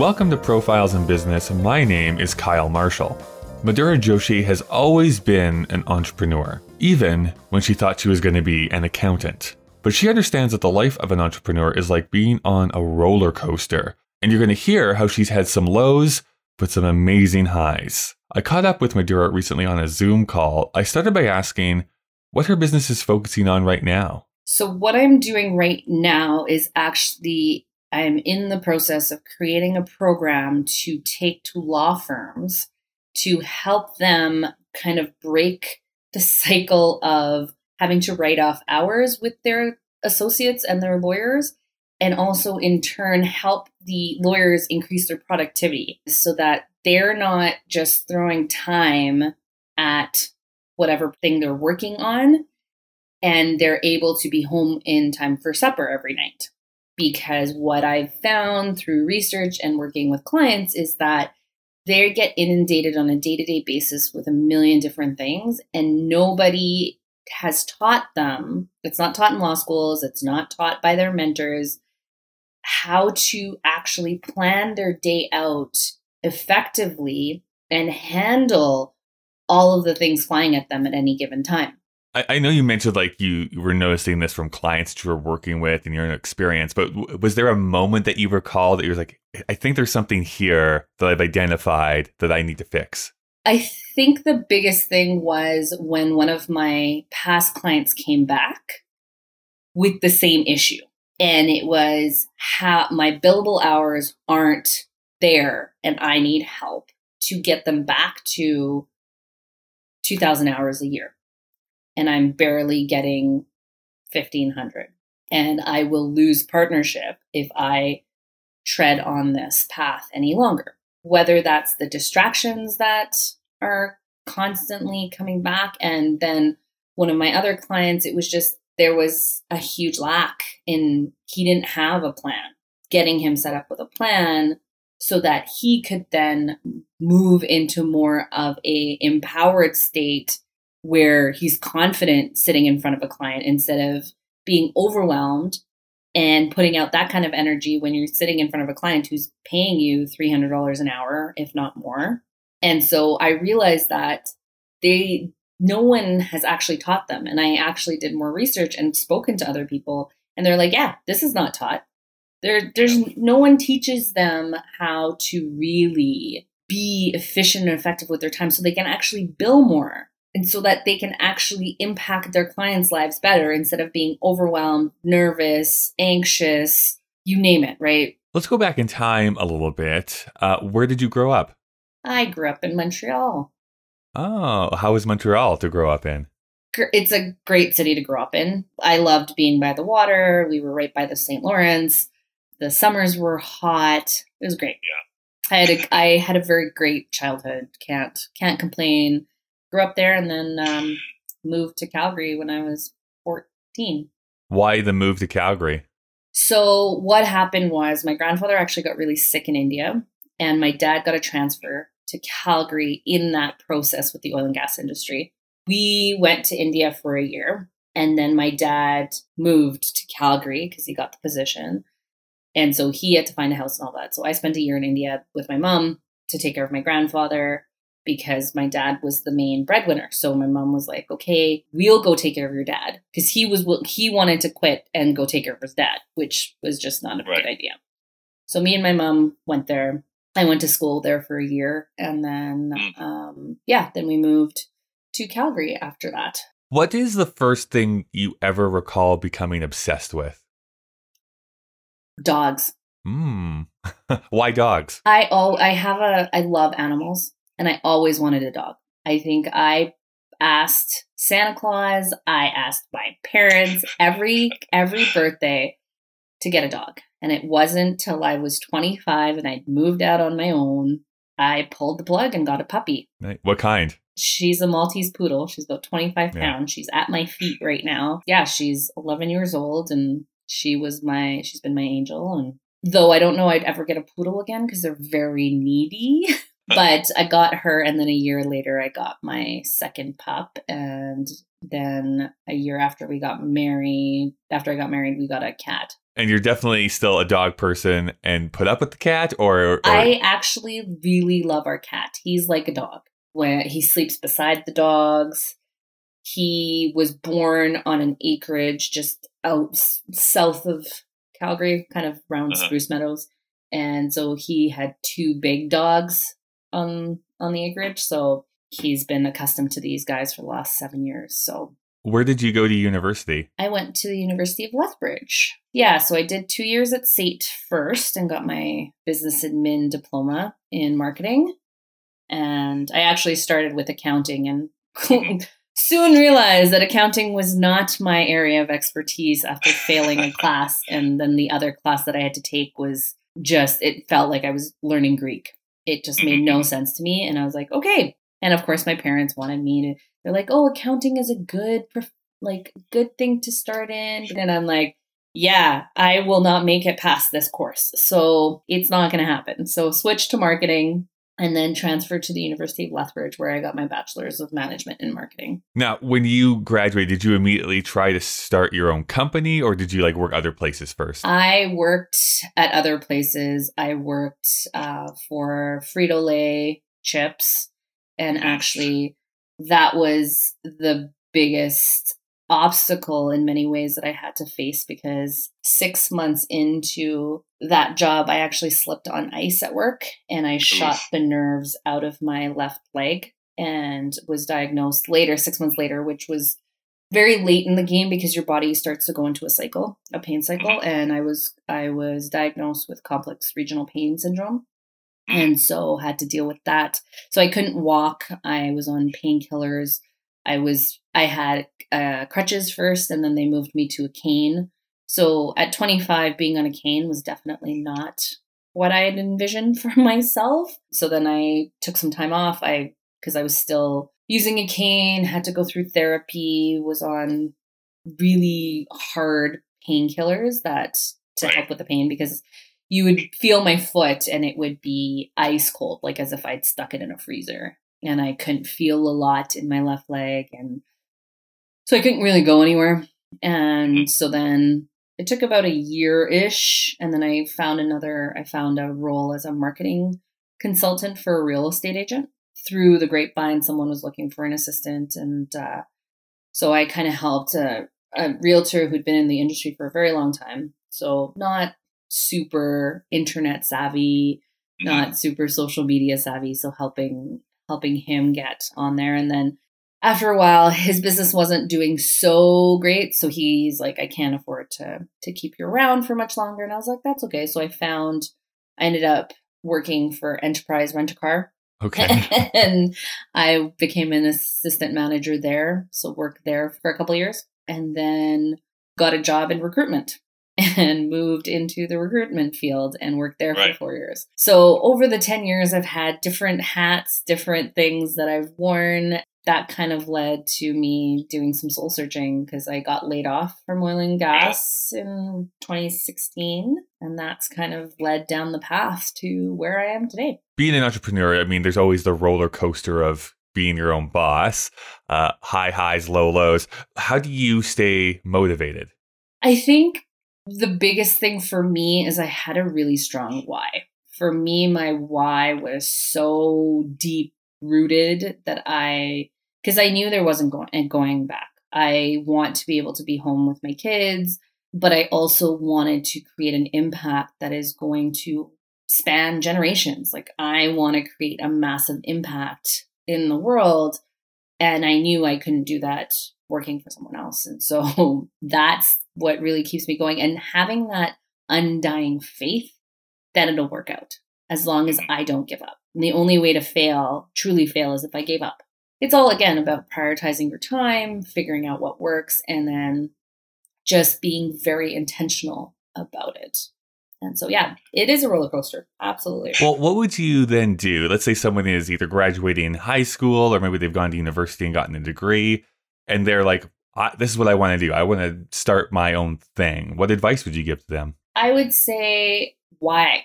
Welcome to Profiles in Business. My name is Kyle Marshall. Madhura Joshi has always been an entrepreneur, even when she thought she was going to be an accountant. But she understands that the life of an entrepreneur is like being on a roller coaster. And you're going to hear how she's had some lows, but some amazing highs. I caught up with Madhura recently on a Zoom call. I started by asking what her business is focusing on right now. So, what I'm doing right now is actually I'm in the process of creating a program to take to law firms to help them kind of break the cycle of having to write off hours with their associates and their lawyers and also in turn help the lawyers increase their productivity so that they're not just throwing time at whatever thing they're working on and they're able to be home in time for supper every night because what I've found through research and working with clients is that they get inundated on a day to day basis with a million different things, and nobody has taught them. It's not taught in law schools, it's not taught by their mentors how to actually plan their day out effectively and handle all of the things flying at them at any given time. I, I know you mentioned like you, were noticing this from clients that you were working with and your experience, but w- was there a moment that you recall that you were like, I think there's something here that I've identified that I need to fix? I think the biggest thing was when one of my past clients came back with the same issue. And it was how my billable hours aren't there and I need help to get them back to 2000 hours a year and I'm barely getting 1500 and I will lose partnership if I tread on this path any longer. Whether that's the distractions that are constantly coming back. And then one of my other clients, it was just there was a huge lack in he didn't have a plan. Getting him set up with a plan so that he could then move into more of a empowered state where he's confident sitting in front of a client instead of being overwhelmed and putting out that kind of energy when you're sitting in front of a client who's paying you $300 an hour, if not more. And so I realized that they, no one has actually taught them. And I actually did more research and spoken to other people. And they're like, yeah, this is not taught. There, there's no one teaches them how to really be efficient and effective with their time so they can actually bill more and so that they can actually impact their clients' lives better instead of being overwhelmed, nervous, anxious, you name it, right? Let's go back in time a little bit. Uh, where did you grow up? I grew up in Montreal. Oh, how was Montreal to grow up in? It's a great city to grow up in. I loved being by the water. We were right by the St. Lawrence. The summers were hot. It was great. Yeah. I had a I had a very great childhood. Can't can't complain grew up there and then um, moved to Calgary when I was 14. Why the move to Calgary? So, what happened was my grandfather actually got really sick in India, and my dad got a transfer to Calgary in that process with the oil and gas industry. We went to India for a year, and then my dad moved to Calgary because he got the position. And so he had to find a house and all that. So I spent a year in India with my mom to take care of my grandfather because my dad was the main breadwinner. So my mom was like, "Okay, we'll go take care of your dad," because he was he wanted to quit and go take care of his dad, which was just not a right. good idea. So me and my mom went there. I went to school there for a year, and then hmm. um, yeah, then we moved to Calgary after that. What is the first thing you ever recall becoming obsessed with? Dogs. Hmm. Why dogs? I oh I have a I love animals and I always wanted a dog. I think I asked Santa Claus, I asked my parents every every birthday to get a dog. And it wasn't till I was 25 and I'd moved out on my own, I pulled the plug and got a puppy. What kind? She's a Maltese poodle. She's about 25 yeah. pounds. She's at my feet right now. Yeah, she's 11 years old and she was my, she's been my angel. And though I don't know I'd ever get a poodle again because they're very needy. but I got her, and then a year later, I got my second pup. And then a year after we got married, after I got married, we got a cat. And you're definitely still a dog person and put up with the cat, or, or I actually really love our cat. He's like a dog. When he sleeps beside the dogs, he was born on an acreage just out south of Calgary, kind of around uh-huh. Spruce Meadows, and so he had two big dogs on on the acreage. So he's been accustomed to these guys for the last seven years. So where did you go to university? I went to the University of Lethbridge. Yeah, so I did two years at SAIT first and got my business admin diploma in marketing. And I actually started with accounting and soon realized that accounting was not my area of expertise after failing a class. And then the other class that I had to take was just, it felt like I was learning Greek. It just made no mm-hmm. sense to me. And I was like, okay. And of course, my parents wanted me to they're like, "Oh, accounting is a good like good thing to start in." And I'm like, "Yeah, I will not make it past this course. So, it's not going to happen." So, switch to marketing and then transferred to the University of Lethbridge where I got my bachelor's of management in marketing. Now, when you graduated, did you immediately try to start your own company or did you like work other places first? I worked at other places. I worked uh, for Frito Lay chips and actually that was the biggest obstacle in many ways that I had to face because six months into that job, I actually slipped on ice at work and I shot the nerves out of my left leg and was diagnosed later, six months later, which was very late in the game because your body starts to go into a cycle, a pain cycle. Mm-hmm. And I was I was diagnosed with complex regional pain syndrome and so had to deal with that. So I couldn't walk. I was on painkillers. I was I had uh, crutches first, and then they moved me to a cane. So at 25, being on a cane was definitely not what I had envisioned for myself. So then I took some time off. I because I was still using a cane, had to go through therapy, was on really hard painkillers that to help with the pain because you would feel my foot and it would be ice cold, like as if I'd stuck it in a freezer. And I couldn't feel a lot in my left leg. And so I couldn't really go anywhere. And so then it took about a year ish. And then I found another, I found a role as a marketing consultant for a real estate agent. Through the grapevine, someone was looking for an assistant. And uh, so I kind of helped a, a realtor who'd been in the industry for a very long time. So not super internet savvy, not mm-hmm. super social media savvy. So helping helping him get on there. And then after a while, his business wasn't doing so great. So he's like, I can't afford to to keep you around for much longer. And I was like, that's okay. So I found I ended up working for Enterprise Rent a Car. Okay. and I became an assistant manager there. So worked there for a couple years and then got a job in recruitment and moved into the recruitment field and worked there right. for four years. So over the 10 years, I've had different hats, different things that I've worn. That kind of led to me doing some soul searching because I got laid off from oil and gas in 2016. And that's kind of led down the path to where I am today. Being an entrepreneur, I mean, there's always the roller coaster of being your own boss, uh, high highs, low lows. How do you stay motivated? I think the biggest thing for me is I had a really strong why. For me, my why was so deep rooted that I, because I knew there wasn't going going back. I want to be able to be home with my kids, but I also wanted to create an impact that is going to span generations. Like I want to create a massive impact in the world, and I knew I couldn't do that working for someone else. And so that's what really keeps me going and having that undying faith that it'll work out as long as I don't give up. And the only way to fail, truly fail, is if I gave up. It's all again about prioritizing your time, figuring out what works, and then just being very intentional about it. And so, yeah, it is a roller coaster. Absolutely. Well, what would you then do? Let's say someone is either graduating high school or maybe they've gone to university and gotten a degree, and they're like, this is what I want to do. I want to start my own thing. What advice would you give to them? I would say why.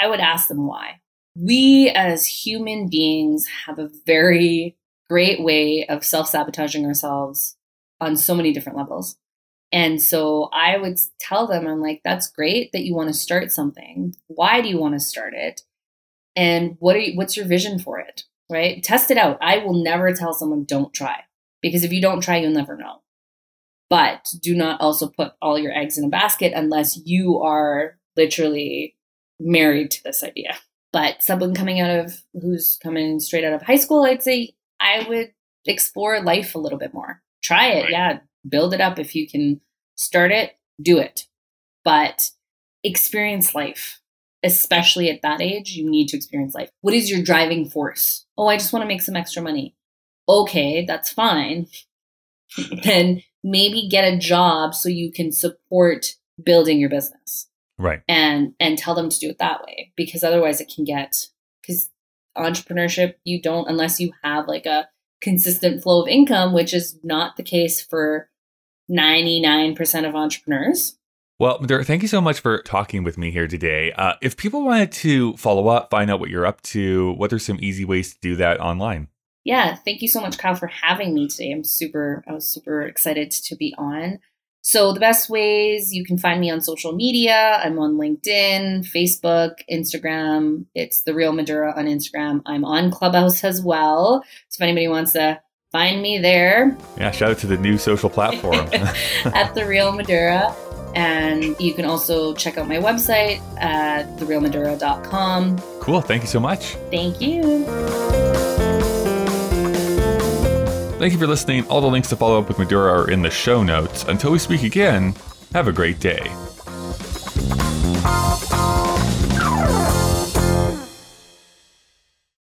I would ask them why. We as human beings have a very great way of self sabotaging ourselves on so many different levels. And so I would tell them, I'm like, that's great that you want to start something. Why do you want to start it? And what are you, what's your vision for it? Right? Test it out. I will never tell someone don't try because if you don't try, you'll never know. But do not also put all your eggs in a basket unless you are literally married to this idea. But someone coming out of who's coming straight out of high school, I'd say I would explore life a little bit more. Try it. Right. Yeah. Build it up if you can start it, do it. But experience life, especially at that age. You need to experience life. What is your driving force? Oh, I just want to make some extra money. Okay, that's fine. then maybe get a job so you can support building your business. Right. And and tell them to do it that way because otherwise it can get cuz entrepreneurship you don't unless you have like a consistent flow of income, which is not the case for 99% of entrepreneurs. Well, thank you so much for talking with me here today. Uh, if people wanted to follow up, find out what you're up to, what are some easy ways to do that online? Yeah, thank you so much, Kyle, for having me today. I'm super, I was super excited to be on. So, the best ways you can find me on social media I'm on LinkedIn, Facebook, Instagram. It's The Real Madura on Instagram. I'm on Clubhouse as well. So, if anybody wants to find me there. Yeah, shout out to the new social platform at The Real Madura. And you can also check out my website at therealmadura.com. Cool. Thank you so much. Thank you. Thank you for listening. All the links to follow up with Madhura are in the show notes. Until we speak again, have a great day.